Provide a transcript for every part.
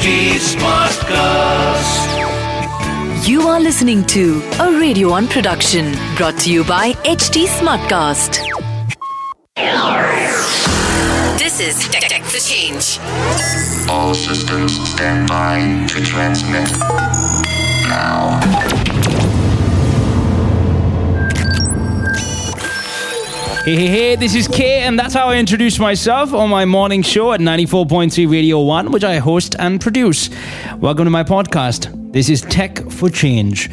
HT Smartcast. You are listening to a Radio 1 production brought to you by HT Smartcast. This is Tech Tech for Change. All systems stand by to transmit. Now. Hey, hey, hey, this is Kay, and that's how I introduce myself on my morning show at 94.3 Radio 1, which I host and produce. Welcome to my podcast. This is Tech for Change.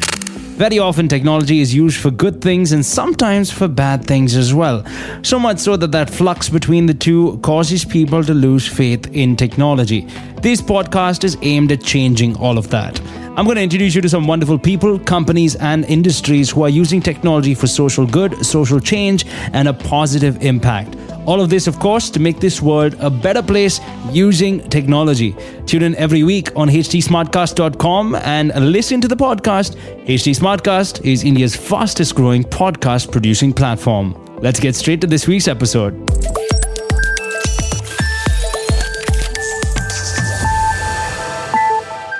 Very often, technology is used for good things and sometimes for bad things as well. So much so that that flux between the two causes people to lose faith in technology. This podcast is aimed at changing all of that. I'm going to introduce you to some wonderful people, companies, and industries who are using technology for social good, social change, and a positive impact. All of this, of course, to make this world a better place using technology. Tune in every week on htsmartcast.com and listen to the podcast. HT Smartcast is India's fastest growing podcast producing platform. Let's get straight to this week's episode.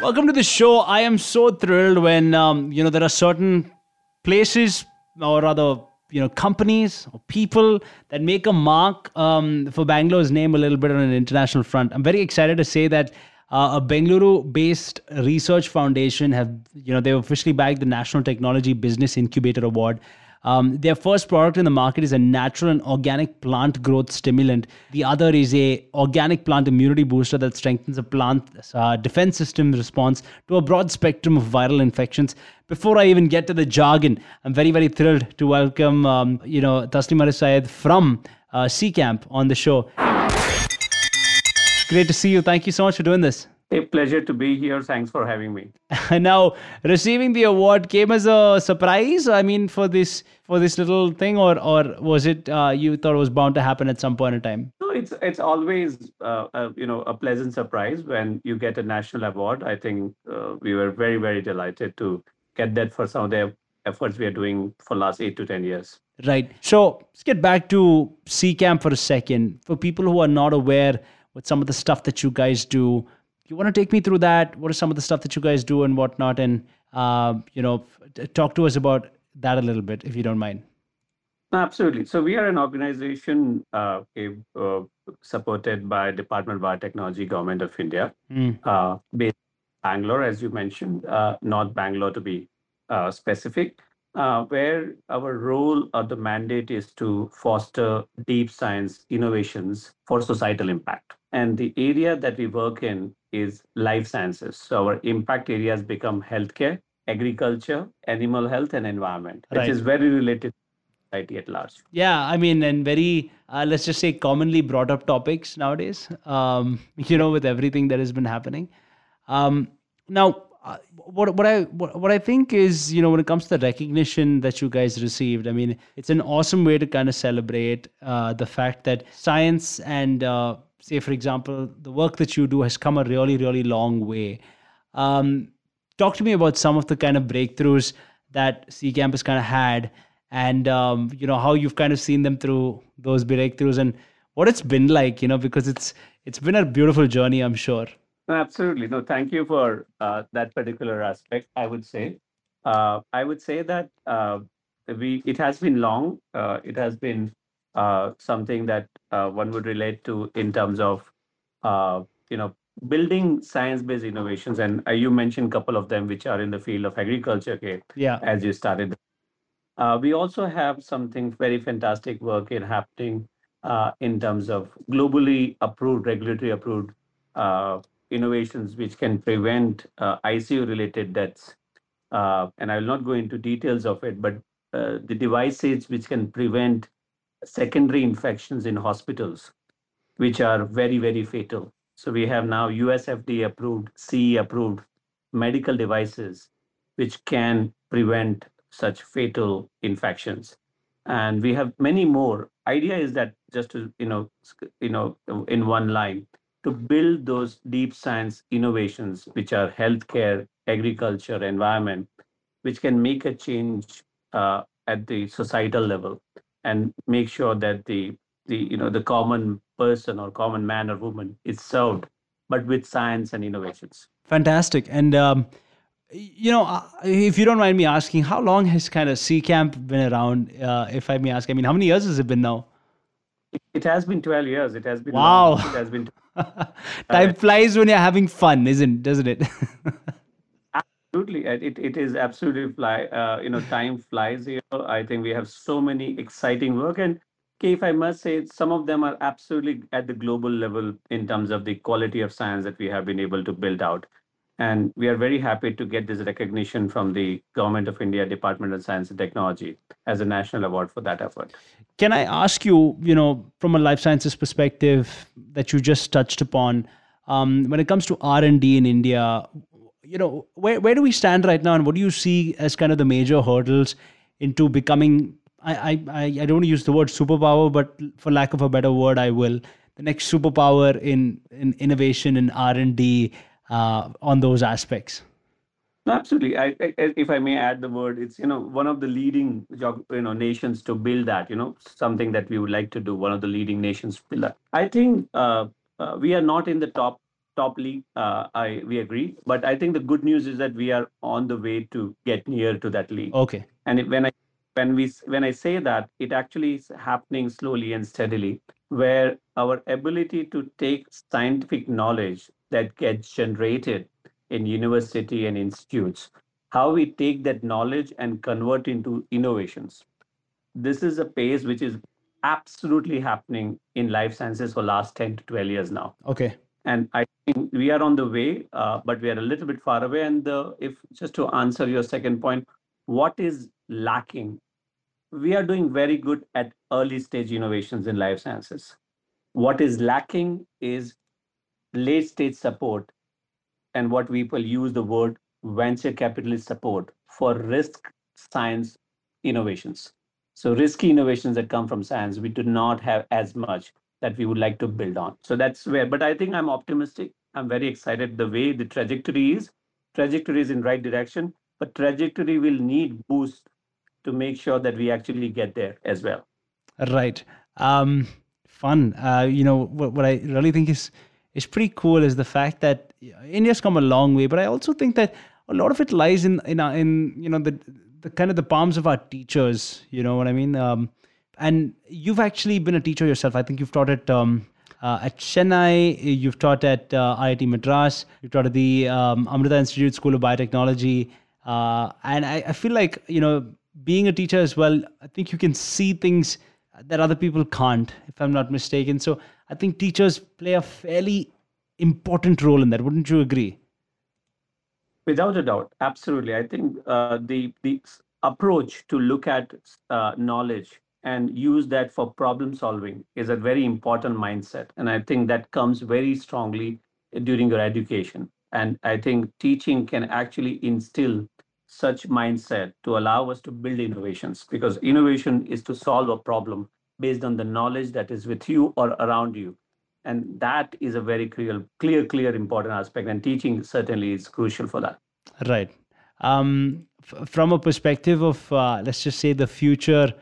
Welcome to the show. I am so thrilled when um, you know there are certain places, or rather, you know, companies or people that make a mark um, for Bangalore's name a little bit on an international front. I'm very excited to say that uh, a Bengaluru-based research foundation have, you know, they've officially bagged the National Technology Business Incubator Award. Um, their first product in the market is a natural and organic plant growth stimulant. The other is a organic plant immunity booster that strengthens a plant's uh, defense system response to a broad spectrum of viral infections. Before I even get to the jargon, I'm very very thrilled to welcome um, you know Taslimarif Saiyed from uh, CCamp on the show. Great to see you. Thank you so much for doing this. A pleasure to be here. Thanks for having me. now, receiving the award came as a surprise. I mean, for this for this little thing, or or was it uh, you thought it was bound to happen at some point in time? No, it's it's always uh, a, you know a pleasant surprise when you get a national award. I think uh, we were very very delighted to get that for some of the efforts we are doing for last eight to ten years. Right. So let's get back to CCamp for a second. For people who are not aware with some of the stuff that you guys do, you want to take me through that? What are some of the stuff that you guys do and whatnot? And, uh, you know, talk to us about that a little bit, if you don't mind. Absolutely. So we are an organization uh, uh, supported by Department of Biotechnology, Government of India, Mm. uh, based in Bangalore, as you mentioned, uh, North Bangalore to be uh, specific, uh, where our role or the mandate is to foster deep science innovations for societal impact. And the area that we work in is life sciences. So our impact areas become healthcare, agriculture, animal health, and environment, which Right. is very related to society at large. Yeah, I mean, and very, uh, let's just say, commonly brought up topics nowadays, um, you know, with everything that has been happening. Um, now, uh, what, what I what, what I think is, you know, when it comes to the recognition that you guys received, I mean, it's an awesome way to kind of celebrate uh, the fact that science and, uh, say, for example, the work that you do has come a really, really long way. Um, talk to me about some of the kind of breakthroughs that C-CAMP's kind of had, and um, you know how you've kind of seen them through those breakthroughs, and what it's been like. You know, because it's it's been a beautiful journey, I'm sure. Absolutely. No, thank you for uh, that particular aspect. I would say, uh, I would say that uh, we it has been long. Uh, it has been something that uh, one would relate to in terms of, uh, you know, building science-based innovations. And uh, you mentioned a couple of them, which are in the field of agriculture. Okay, Yeah. as you started. Uh, we also have something very fantastic work in happening uh, in terms of globally approved, regulatory approved uh, innovations which can prevent uh, ICU related deaths. Uh, and I will not go into details of it, but uh, the devices which can prevent secondary infections in hospitals, which are very, very fatal. So we have now US FDA approved, CE approved medical devices which can prevent such fatal infections. And we have many more. Idea is that just to you know you know in one line to build those deep science innovations which are healthcare agriculture environment which can make a change uh, at the societal level and make sure that the the you know the common person or common man or woman is served but with science and innovations. Fantastic. And, um, you know, uh, if you don't mind me asking, how long has kind of C Camp been around? Uh, if I may ask, I mean, how many years has it been now? It, it has been 12 years. It has been Wow. long. It has been Time flies when you're having fun, isn't doesn't it? absolutely. It, it, is absolutely fly uh, you know time flies here. I think we have so many exciting work. And if i must say some of them are absolutely at the global level in terms of the quality of science that we have been able to build out. And we are very happy to get this recognition from the government of india department of science and technology as a national award for that effort. Can I ask you, you know, from a life sciences perspective that you just touched upon, um, when it comes to R and D in India, you know, where where do we stand right now, and what do you see as kind of the major hurdles into becoming? I I I don't use the word superpower, but for lack of a better word, I will the next superpower in in innovation and R and D uh, on those aspects. Absolutely. I, I, if I may add the word, it's you know one of the leading you know nations to build that. You know something that we would like to do. One of the leading nations to build that. I think uh, uh, we are not in the top top league. Uh, I we agree, but I think the good news is that we are on the way to get near to that league. Okay. And it, when I when we when I say that, it actually is happening slowly and steadily, where our ability to take scientific knowledge that gets generated in university and institutes, how we take that knowledge and convert into innovations. This is a pace which is absolutely happening in life sciences for last 10 to 12 years now Okay. And I think we are on the way, uh, but we are a little bit far away. And the, if just to answer your second point, what is lacking? We are doing very good at early stage innovations in life sciences. What is lacking is late stage support, and what people use the word venture capitalist support for risk science innovations. So risky innovations that come from science, we do not have as much that we would like to build on. So that's where, but I think I'm optimistic. I'm very excited the way the trajectory is. Trajectory is in right direction, but trajectory will need boost to make sure that we actually get there as well. Right. Um, fun. Uh, you know what, what I really think is is pretty cool is the fact that India's come a long way, but I also think that a lot of it lies in in in you know the the kind of the palms of our teachers. You know what I mean? Um, and you've actually been a teacher yourself. I think you've taught at um, uh, at Chennai. You've taught at uh, IIT Madras. You've taught at the um, Amrita Institute School of Biotechnology. Uh, and I, I feel like you know being a teacher as well. I think you can see things that other people can't, if I'm not mistaken. So I think teachers play a fairly important role in that. Wouldn't you agree? Without a doubt, absolutely. I think uh, the the approach to look at uh, knowledge and use that for problem solving is a very important mindset, and I think that comes very strongly during your education. And I think teaching can actually instill such mindset to allow us to build innovations because innovation is to solve a problem based on the knowledge that is with you or around you and that is a very clear clear clear important aspect and teaching certainly is crucial for that Right. Um, f- from a perspective of, uh, let's just say, the future,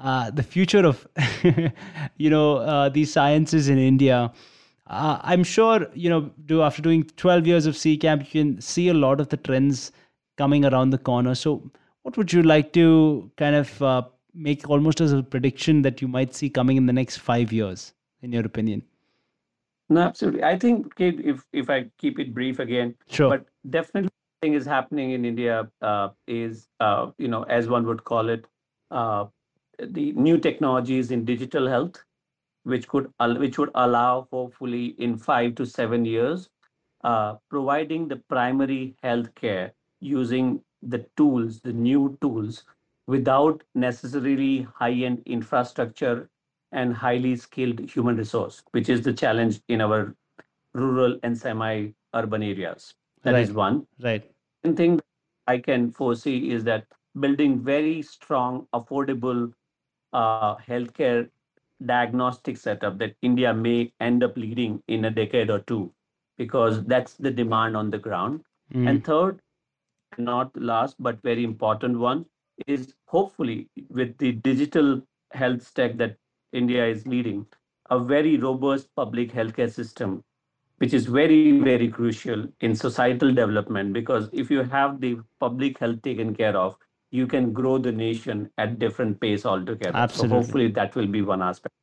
uh, the future of, you know, uh, these sciences in India. Uh, I'm sure, you know, do after doing 12 years of C Camp, you can see a lot of the trends coming around the corner. So, what would you like to kind of uh, make almost as a prediction that you might see coming in the next five years, in your opinion? no absolutely i think Kate, if if i keep it brief again Sure. but definitely thing is happening in india uh, is uh, you know as one would call it uh, the new technologies in digital health which could which would allow hopefully in 5 to 7 years uh, providing the primary health care using the tools the new tools without necessarily high end infrastructure and highly skilled human resource which is the challenge in our rural and semi urban areas That is Right. one Right. second thing I can foresee is that building very strong, affordable uh, healthcare diagnostic setup that India may end up leading in a decade or two, because that's the demand on the ground. Mm. And third, not last but very important one, is hopefully with the digital health stack that India is leading, a very robust public healthcare system which is very, very crucial in societal development. Because if you have the public health taken care of, you can grow the nation at different pace altogether. Absolutely. So hopefully that will be one aspect.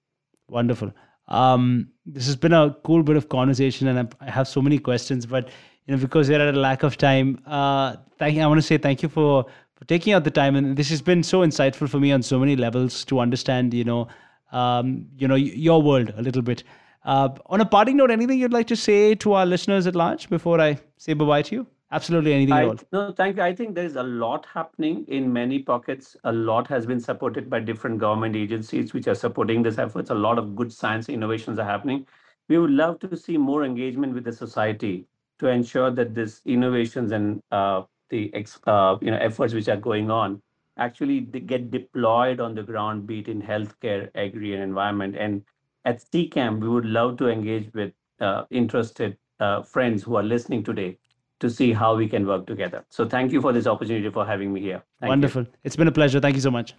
Wonderful. Um, this has been a cool bit of conversation, and I have so many questions, but you know, because we're at a lack of time, uh, thank you. I want to say thank you for for taking out the time, and this has been so insightful for me on so many levels to understand, you know, um, you know, your world a little bit. Uh, on a parting note, anything you'd like to say to our listeners at large before I say bye bye to you? Absolutely anything I, at all. no, thank you. I think there is a lot happening in many pockets. A lot has been supported by different government agencies which are supporting this efforts. A lot of good science innovations are happening. We would love to see more engagement with the society to ensure that these innovations and uh, the ex, uh, you know efforts which are going on actually get deployed on the ground, be it in healthcare, agri, and environment. And at C-CAMP, we would love to engage with uh, interested uh, friends who are listening today to see how we can work together. So thank you for this opportunity for having me here. Thank you. Wonderful. It's been a pleasure. Thank you so much.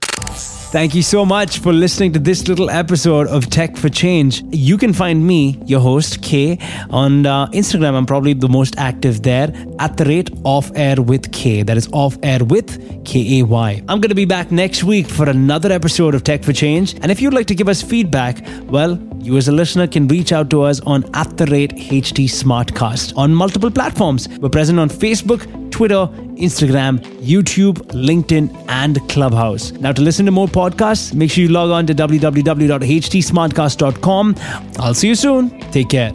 Thank you so much for listening to this little episode of Tech for Change. You can find me, your host, Kay, on uh, Instagram. I'm probably the most active there at the rate off air with K. That is off air with K A Y. I'm going to be back next week for another episode of Tech for Change. And if you'd like to give us feedback, well, you as a listener can reach out to us on at the rate HT Smartcast on multiple platforms. We're present on Facebook, Twitter, Instagram, YouTube, LinkedIn, and Clubhouse. Now, to listen to more podcasts, make sure you log on to www.htsmartcast.com. I'll see you soon. Take care.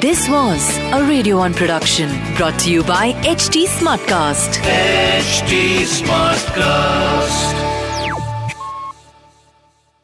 This was a Radio 1 production brought to you by HT Smartcast. HT Smartcast.